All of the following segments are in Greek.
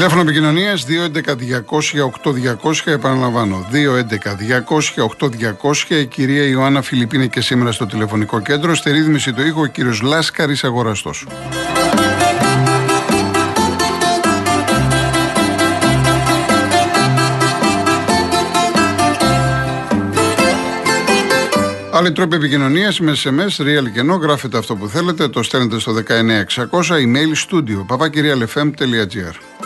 Τηλέφωνο επικοινωνίας 211-200-8200. Επαναλαμβάνω. 211-200-8200. Η κυρία Ιωάννα Φιλιππίνη και σήμερα στο τηλεφωνικό κέντρο. Στη ρύθμιση του ήχου ο κύριος Λάσκαρης Αγοραστός. Άλλοι τρόποι επικοινωνίας με SMS, real και no, γράφετε αυτό που θέλετε, το στέλνετε στο 19600, email studio papakirialfm.gr.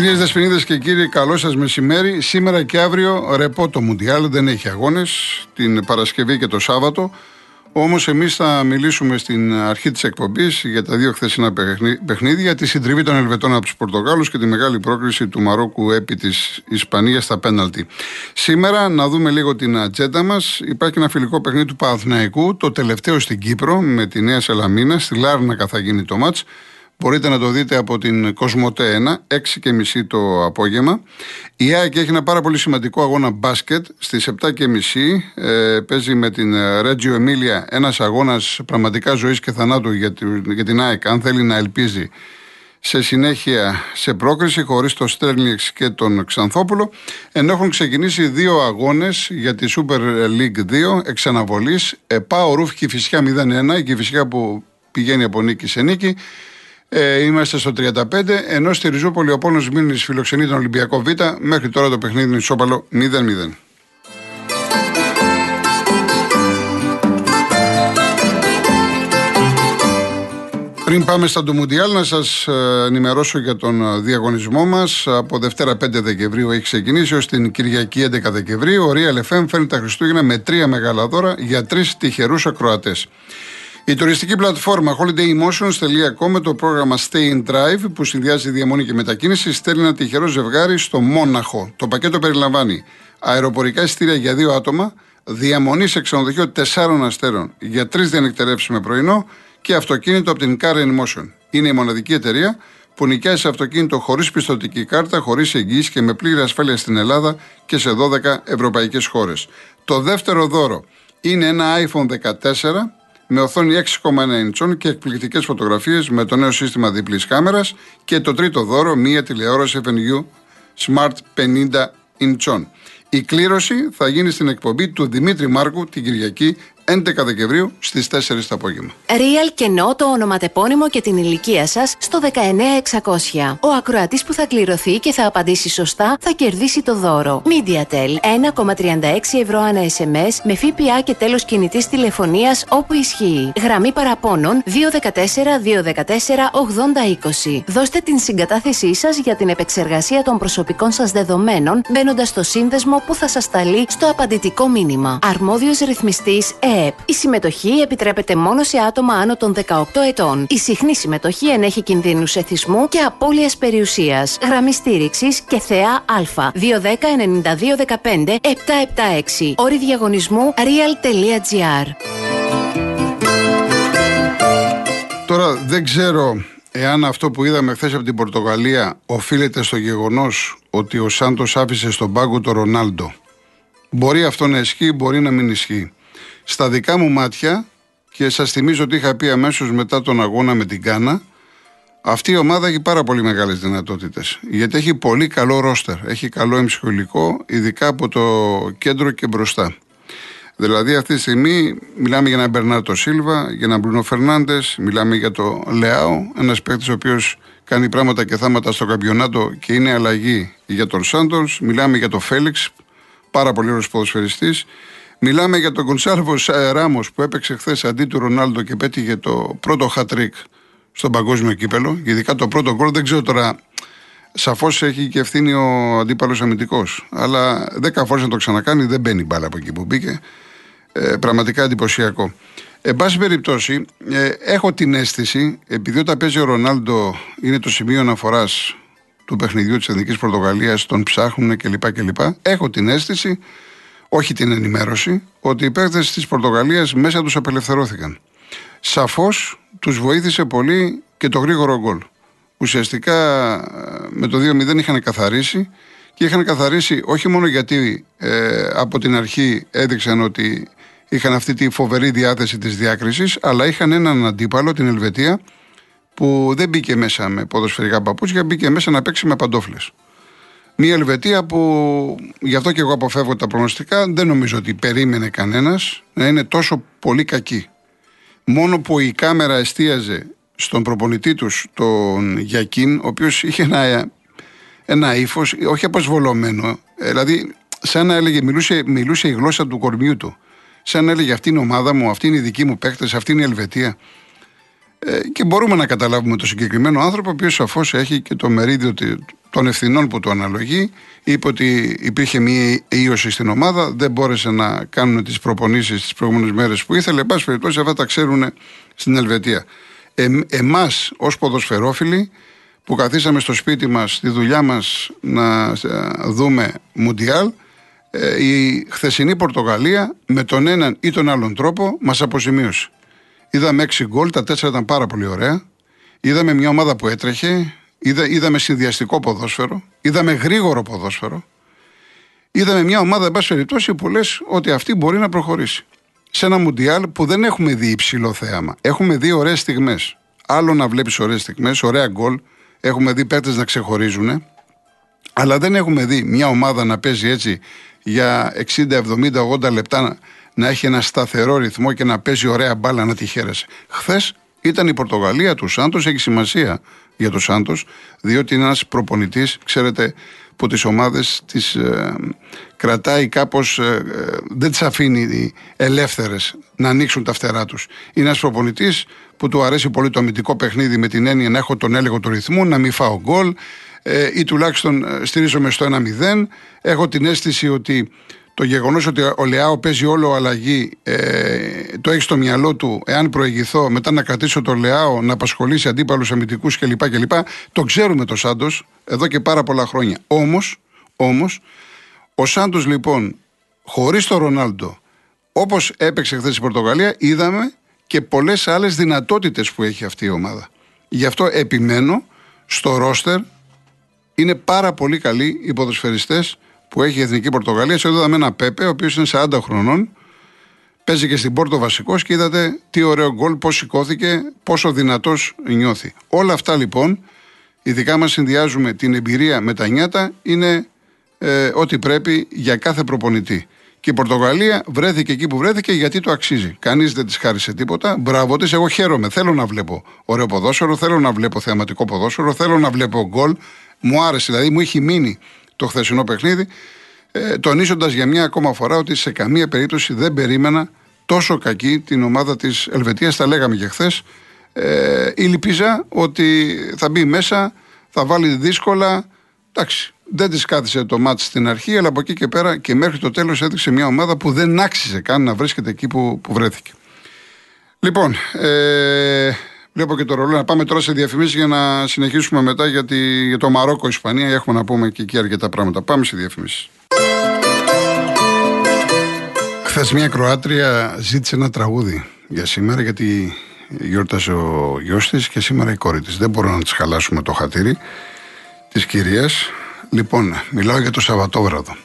Κυρίες Δεσποινίδες και κύριοι, καλό σας μεσημέρι. Σήμερα και αύριο ρεπό το Μουντιάλ, δεν έχει αγώνες την Παρασκευή και το Σάββατο. Όμως, εμείς θα μιλήσουμε στην αρχή της εκπομπής για τα δύο χθεσινά παιχνίδια, τη συντριβή των Ελβετών από τους Πορτογάλους και τη μεγάλη πρόκληση του Μαρόκου επί της Ισπανίας στα πέναλτι. Σήμερα, να δούμε λίγο την ατζέντα μας. Υπάρχει ένα φιλικό παιχνίδι του Παναθηναϊκού, το τελευταίο στην Κύπρο, με τη Νέα Σελαμίνα. Στη Λάρνακα θα γίνει το μάτς. Μπορείτε να το δείτε από την Κοσμοτέ 1, 6 και μισή το απόγευμα. Η ΑΕΚ έχει ένα πάρα πολύ σημαντικό αγώνα μπάσκετ. Στις 7 και μισή ε, παίζει με την Ρέτζιο Εμίλια ένας αγώνας πραγματικά ζωής και θανάτου για, για την ΑΕΚ, αν θέλει να ελπίζει σε συνέχεια σε πρόκριση χωρίς το Στέρνιεξ και τον Ξανθόπουλο ενώ έχουν ξεκινήσει δύο αγώνες για τη Super League 2 εξ αναβολής ΕΠΑ ο Ρούφ Κηφισιά 0-1 η Κηφισιά που πηγαίνει από νίκη σε νίκη ε, είμαστε στο 35, ενώ στη Ριζούπολη ο Πόνος Μήνης φιλοξενεί τον Ολυμπιακό Β. Μέχρι τώρα το παιχνίδι είναι ισόπαλο 0-0. Πριν πάμε στα του Μουντιάλ, να σας ε, ενημερώσω για τον ε, διαγωνισμό μας. Από Δευτέρα 5 Δεκεμβρίου έχει ξεκινήσει ως την Κυριακή 11 Δεκεμβρίου. Ο Real FM φέρνει τα Χριστούγεννα με τρία μεγάλα δώρα για τρεις τυχερούς ακροατές. Η τουριστική πλατφόρμα holidaymotions.com με το πρόγραμμα Stay in Drive που συνδυάζει διαμονή και μετακίνηση στέλνει ένα τυχερό ζευγάρι στο Μόναχο. Το πακέτο περιλαμβάνει αεροπορικά εισιτήρια για δύο άτομα, διαμονή σε ξενοδοχείο 4 αστέρων για τρεις διανυκτερεύσει με πρωινό και αυτοκίνητο από την Car Motion. Είναι η μοναδική εταιρεία που νοικιάζει αυτοκίνητο χωρίς πιστοτική κάρτα, χωρίς εγγύηση και με πλήρη ασφάλεια στην Ελλάδα και σε 12 ευρωπαϊκές χώρες. Το δεύτερο δώρο είναι ένα iPhone 14 με οθόνη 6,1 ιντσών και εκπληκτικές φωτογραφίες με το νέο σύστημα διπλής κάμερας και το τρίτο δώρο μία τηλεόραση FNU Smart 50 ιντσών. Η κλήρωση θα γίνει στην εκπομπή του Δημήτρη Μάρκου την Κυριακή 11 Δεκεμβρίου στις 4 το απόγευμα. Real και no το ονοματεπώνυμο και την ηλικία σας στο 19600. Ο ακροατής που θα κληρωθεί και θα απαντήσει σωστά θα κερδίσει το δώρο. MediaTel 1,36 ευρώ ανά SMS με ΦΠΑ και τέλος κινητής τηλεφωνίας όπου ισχύει. Γραμμή παραπώνων 214-214-8020. Δώστε την συγκατάθεσή σας για την επεξεργασία των προσωπικών σας δεδομένων μπαίνοντας στο σύνδεσμο που θα σας σταλεί στο απαντητικό μήνυμα. Αρμόδιος ρυθμιστής ΕΕ η συμμετοχή επιτρέπεται μόνο σε άτομα άνω των 18 ετών. Η συχνή συμμετοχή ενέχει κινδύνους εθισμού και απώλειας περιουσίας. Γραμμή στήριξης και θεά Α. 210-9215-776. Όρη διαγωνισμού real.gr. Τώρα δεν ξέρω εάν αυτό που είδαμε χθες από την Πορτογαλία οφείλεται στο γεγονός ότι ο Σάντος άφησε στον πάγκο τον Ρονάλντο. Μπορεί αυτό να ισχύει, μπορεί να μην ισχύει. Στα δικά μου μάτια, και σας θυμίζω ότι είχα πει αμέσως μετά τον αγώνα με την Κάνα, αυτή η ομάδα έχει πάρα πολύ μεγάλες δυνατότητες. Γιατί έχει πολύ καλό ρόστερ. Έχει καλό εμψυχολικό, ειδικά από το κέντρο και μπροστά. Δηλαδή, αυτή τη στιγμή μιλάμε για έναν Μπερνάρτο Σίλβα, για έναν Μπρουνό Φερνάντες, μιλάμε για το Λεάο, ένας παίκτης ο οποίος κάνει πράγματα και θάματα στο καμπιονάτο και είναι αλλαγή για τον Σάντορ. Μιλάμε για τον Φέληξ, πάρα πολύ ωραίος ποδοσφαιριστής. Μιλάμε για τον Κονσάλβο Ράμος που έπαιξε χθες αντί του Ρονάλντο και πέτυχε το πρώτο χατρίκ στον παγκόσμιο κύπελο. Ειδικά το πρώτο γκολ δεν ξέρω τώρα. Σαφώς έχει και ευθύνη ο αντίπαλος αμυντικός. Αλλά δέκα φορές να το ξανακάνει δεν μπαίνει μπάλα από εκεί που μπήκε. Ε, πραγματικά εντυπωσιακό. Εν πάση περιπτώσει, ε, έχω την αίσθηση, επειδή όταν παίζει ο Ρονάλντο είναι το σημείο αναφοράς του παιχνιδιού της Εθνικής Πορτογαλίας, τον ψάχνουν κλπ. κλπ. Έχω την αίσθηση, όχι την ενημέρωση, ότι οι παίκτες της Πορτογαλίας μέσα τους απελευθερώθηκαν. Σαφώς τους βοήθησε πολύ και το γρήγορο γκολ. Ουσιαστικά με το 2-0 είχαν καθαρίσει και είχαν καθαρίσει όχι μόνο γιατί ε, από την αρχή έδειξαν ότι είχαν αυτή τη φοβερή διάθεση της διάκρισης αλλά είχαν έναν αντίπαλο, την Ελβετία που δεν μπήκε μέσα με ποδοσφαιρικά παπούτσια, μπήκε μέσα να παίξει με παντόφλες. Μια Ελβετία που γι' αυτό και εγώ αποφεύγω τα προγνωστικά δεν νομίζω ότι περίμενε κανένας να είναι τόσο πολύ κακή. Μόνο που η κάμερα εστίαζε στον προπονητή τους, τον Γιακίν, ο οποίος είχε ένα, ένα ύφος, όχι αποσβολωμένο, δηλαδή σαν να έλεγε, μιλούσε, μιλούσε η γλώσσα του κορμιού του. Σαν να έλεγε αυτή είναι η ομάδα μου, αυτή είναι η δική μου παίκτες, αυτή είναι η Ελβετία. Ε, και μπορούμε να καταλάβουμε το συγκεκριμένο άνθρωπο, ο οποίος σαφώς έχει και το μερίδιο των ευθυνών που του αναλογεί. Είπε ότι υπήρχε μία ίωση στην ομάδα, δεν μπόρεσε να κάνουν τις προπονήσεις τις προηγούμενες μέρες που ήθελε. Εν πάση περιπτώσει, αυτά τα ξέρουν στην Ελβετία. Ε, Εμάς, ως ποδοσφαιρόφιλοι, που καθίσαμε στο σπίτι μας, στη δουλειά μας, να ε, δούμε Μουντιάλ, ε, η χθεσινή Πορτογαλία με τον έναν ή τον άλλον τρόπο μας αποζημίωσε. Είδαμε 6 γκολ, τα 4 ήταν πάρα πολύ ωραία. Είδαμε μια ομάδα που έτρεχε, είδα, είδαμε συνδυαστικό ποδόσφαιρο, είδαμε γρήγορο ποδόσφαιρο. Είδαμε μια ομάδα, εν πάση περιπτώσει, που λες ότι αυτή μπορεί να προχωρήσει. Σε ένα Μουντιάλ που δεν έχουμε δει υψηλό θέαμα. Έχουμε δει ωραίες στιγμές. Άλλο να βλέπεις ωραίες στιγμές, ωραία γκολ. Έχουμε δει παίκτες να ξεχωρίζουν. Αλλά δεν έχουμε δει μια ομάδα να παίζει έτσι για 60, 70, 80 λεπτά να έχει ένα σταθερό ρυθμό και να παίζει ωραία μπάλα να τη χαίρεσαι. Χθες ήταν η Πορτογαλία του Σάντος, έχει σημασία για τον Σάντος, διότι είναι ένας προπονητής, ξέρετε, που τις ομάδες τις ε, κρατάει κάπως, ε, ε, δεν τις αφήνει ελεύθερες να ανοίξουν τα φτερά τους. Είναι ένας προπονητής που του αρέσει πολύ το αμυντικό παιχνίδι με την έννοια να έχω τον έλεγχο του ρυθμού, να μην φάω γκολ, ε, ή τουλάχιστον ε, στηρίζομαι στο 1-0. Έχω την αίσθηση ότι το γεγονός ότι ο Λεάο παίζει όλο αλλαγή ε, το έχει στο μυαλό του, εάν προηγηθώ, μετά να κρατήσω το Λεάο να απασχολήσει αντίπαλους αμυντικούς κλπ, κλπ. Το ξέρουμε το Σάντος εδώ και πάρα πολλά χρόνια. Όμως, όμως, ο Σάντος λοιπόν, χωρίς τον Ρονάλντο, όπως έπαιξε χθες η Πορτογαλία, είδαμε και πολλές άλλες δυνατότητες που έχει αυτή η ομάδα. Γι' αυτό επιμένω στο ρόστερ είναι πάρα πολύ καλοί οι ποδοσφαιριστές που έχει η Εθνική Πορτογαλία. Σε είδαμε ένα Πέπε, ο οποίος είναι 40 χρονών. Παίζει και στην Πόρτο βασικός και είδατε τι ωραίο γκολ, πώς σηκώθηκε, πόσο δυνατός νιώθει. Όλα αυτά λοιπόν, ειδικά μας συνδυάζουμε την εμπειρία με τα νιάτα, είναι ε, ό,τι πρέπει για κάθε προπονητή. Και η Πορτογαλία βρέθηκε εκεί που βρέθηκε γιατί το αξίζει. Κανείς δεν της χάρισε τίποτα. Μπράβο της. Εγώ χαίρομαι. Θέλω να βλέπω ωραίο ποδόσφαιρο, θέλω να βλέπω θεαματικό ποδόσφαιρο, θέλω να βλέπω γκολ. Μου άρεσε, δηλαδή μου έχει μείνει το χθεσινό παιχνίδι. Ε, Τονίζοντας για μια ακόμα φορά ότι σε καμία περίπτωση δεν περίμενα τόσο κακή την ομάδα της Ελβετίας. Τα λέγαμε και χθες. Ε, ήλπιζα ότι θα μπει μέσα, θα βάλει δύσκολα. Εντάξει, δεν της κάθισε το μάτι στην αρχή, αλλά από εκεί και πέρα και μέχρι το τέλος έδειξε μια ομάδα που δεν άξιζε καν να βρίσκεται εκεί που, που βρέθηκε. Λοιπόν, ε, βλέπω και το ρολόι. Να πάμε τώρα σε διαφημίσεις για να συνεχίσουμε μετά γιατί για το Μαρόκο, Ισπανία έχουμε να πούμε και εκεί αρκετά πράγματα. Πάμε σε διαφημίσεις. Χθες μια Κροάτρια ζήτησε ένα τραγούδι για σήμερα γιατί γιόρτασε ο γιος της και σήμερα η κόρη της. Δεν μπορούμε να της χαλάσουμε το χατήρι της κυρίας. Λοιπόν, μιλάω για το Σαββατόβραδο.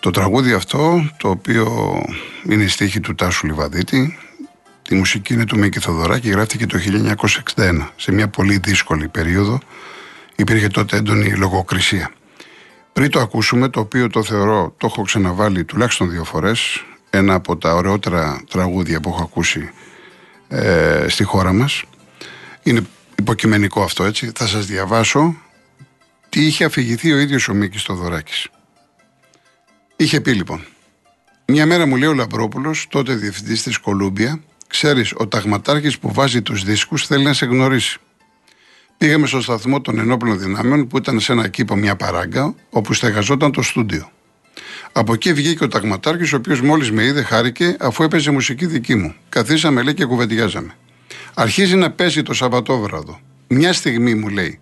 Το τραγούδι αυτό, το οποίο είναι η στίχη του Τάσου Λιβαδίτη, τη μουσική είναι του Μίκη Θοδωράκη, γράφτηκε το 1961, σε μια πολύ δύσκολη περίοδο. Υπήρχε τότε έντονη λογοκρισία. Πριν το ακούσουμε, το οποίο το θεωρώ, το έχω ξαναβάλει τουλάχιστον δύο φορές, ένα από τα ωραιότερα τραγούδια που έχω ακούσει ε, στη χώρα μας. Είναι υποκειμενικό αυτό έτσι. Θα σας διαβάσω τι είχε αφηγηθεί ο ίδιος ο Μίκης Θοδωράκης. Είχε πει λοιπόν, μια μέρα μου λέει ο Λαμπρόπουλος, τότε διευθυντής της Κολούμπια, ξέρεις, ο ταγματάρχης που βάζει τους δίσκους θέλει να σε γνωρίσει. Πήγαμε στο σταθμό των ενόπλων δυνάμεων που ήταν σε ένα κήπο μια παράγκα όπου στεγαζόταν το στούντιο. Από εκεί βγήκε ο Ταγματάρχης, ο οποίος μόλις με είδε, χάρηκε αφού έπαιζε μουσική δική μου. Καθίσαμε, λέει, και κουβεντιάζαμε. Αρχίζει να παίζει το Σαββατόβραδο. Μια στιγμή μου λέει: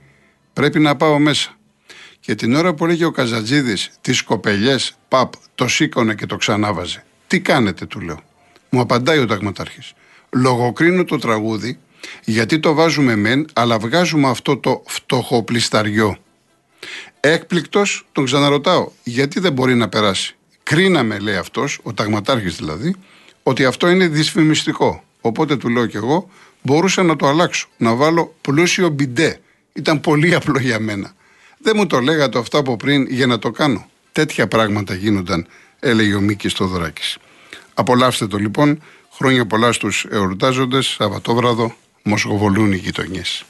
Πρέπει να πάω μέσα. Και την ώρα που έλεγε ο Καζατζίδης τις κοπελιές, παπ, το σήκωνε και το ξανάβαζε. Τι κάνετε, του λέω. Μου απαντάει ο Ταγματάρχης. Λογοκρίνω το τραγούδι γιατί το βάζουμε μεν, αλλά βγάζουμε αυτό το φτωχό πλισταριό. Έκπληκτος, τον ξαναρωτάω, γιατί δεν μπορεί να περάσει. Κρίναμε, λέει αυτός, ο ταγματάρχης δηλαδή, ότι αυτό είναι δυσφημιστικό. Οπότε του λέω κι εγώ, μπορούσα να το αλλάξω, να βάλω πλούσιο μπιντέ. Ήταν πολύ απλό για μένα. Δεν μου το λέγατε αυτό από πριν για να το κάνω. Τέτοια πράγματα γίνονταν, έλεγε ο Μίκης Στοδωράκη. Απολαύστε το λοιπόν. Χρόνια πολλά στους εορτάζοντες, Σαββατόβραδο, μοσχοβολούν οι γειτονιές.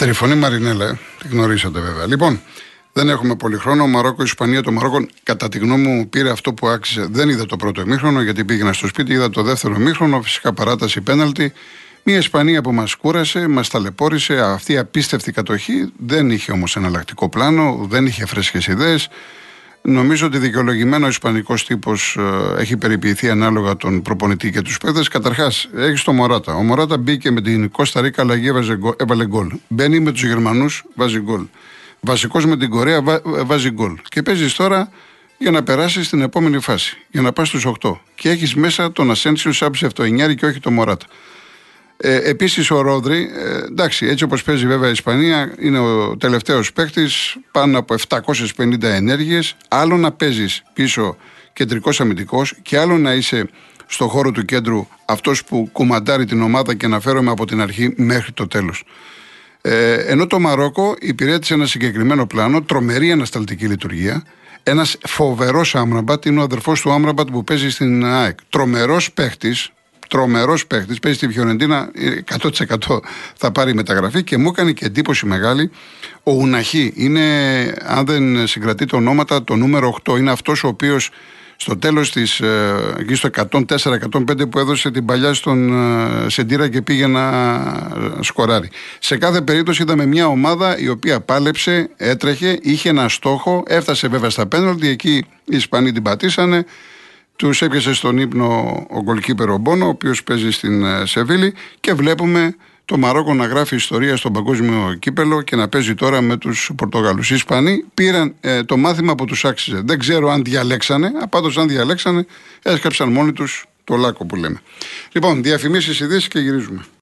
Δεύτερη φωνή Μαρινέλα, ε. τη γνωρίσατε βέβαια. Λοιπόν, δεν έχουμε πολύ χρόνο. Μαρόκο, Ισπανία. Το Μαρόκο, κατά τη γνώμη μου, πήρε αυτό που άξιζε. Δεν είδα το πρώτο ημίχρονο, γιατί πήγαινα στο σπίτι. Είδα το δεύτερο ημίχρονο, φυσικά παράταση πέναλτη. Μια Ισπανία που μας κούρασε, μας ταλαιπώρησε. Αυτή η απίστευτη κατοχή δεν είχε όμως εναλλακτικό πλάνο, δεν είχε φρέσκες ιδέες. Νομίζω ότι δικαιολογημένο ο Ισπανικός τύπος ε, έχει περιποιηθεί ανάλογα τον προπονητή και τους παίδε. Καταρχάς, έχεις το Μωράτα. Ο Μωράτα μπήκε με την Κώστα Ρίκα αλλαγή, έβαλε γκολ. Μπαίνει με τους Γερμανούς, βάζει γκολ. Βασικός με την Κορέα, βά, βάζει γκολ. Και παίζεις τώρα για να περάσεις στην επόμενη φάση, για να πας στους 8. Και έχεις μέσα τον Ασένσιου σαν ψευτοενιάρη και όχι τον Μωράτα. Ε, Επίσης ο Ρόδρυ, ε, εντάξει, έτσι όπως παίζει βέβαια η Ισπανία, είναι ο τελευταίος παίκτης, πάνω από 750 ενέργειες. Άλλο να παίζεις πίσω κεντρικός αμυντικός και άλλο να είσαι στο χώρο του κέντρου αυτός που κουμαντάρει την ομάδα και αναφέρομαι από την αρχή μέχρι το τέλος. Ε, ενώ το Μαρόκο υπηρέτησε ένα συγκεκριμένο πλάνο, τρομερή ανασταλτική λειτουργία. Ένας φοβερός Άμραμπατ είναι ο αδερφός του Άμραμπατ που παίζει στην ΑΕΚ. Τρομερός παίχτη, τρομερός παίχτης, παίζει στη Φιωρεντίνα, 100% θα πάρει μεταγραφή και μου έκανε και εντύπωση μεγάλη. Ο Ουναχή είναι, αν δεν συγκρατεί το ονόματα, το νούμερο 8 είναι αυτός ο οποίος στο τέλος της, ε, εκεί στο 104-105 που έδωσε την παλιά στον ε, Σεντήρα και πήγε να ε, σκοράρει. Σε κάθε περίπτωση είδαμε μια ομάδα η οποία πάλεψε, έτρεχε, είχε ένα στόχο, έφτασε βέβαια στα πέναλτι, εκεί οι Ισπανοί την πατήσανε. Τους έπιασε στον ύπνο ο γκολκίπερ Μπόνο, ο οποίος παίζει στην ε, Σεβίλη και βλέπουμε το Μαρόκο να γράφει ιστορία στον παγκόσμιο κύπελο και να παίζει τώρα με τους Πορτογάλους. Οι Ισπανοί πήραν ε, το μάθημα που τους άξιζε. Δεν ξέρω αν διαλέξανε, απάντω αν διαλέξανε, έσκαψαν μόνοι τους το λάκκο που λέμε. Λοιπόν, διαφημίσεις ειδήσεις και γυρίζουμε.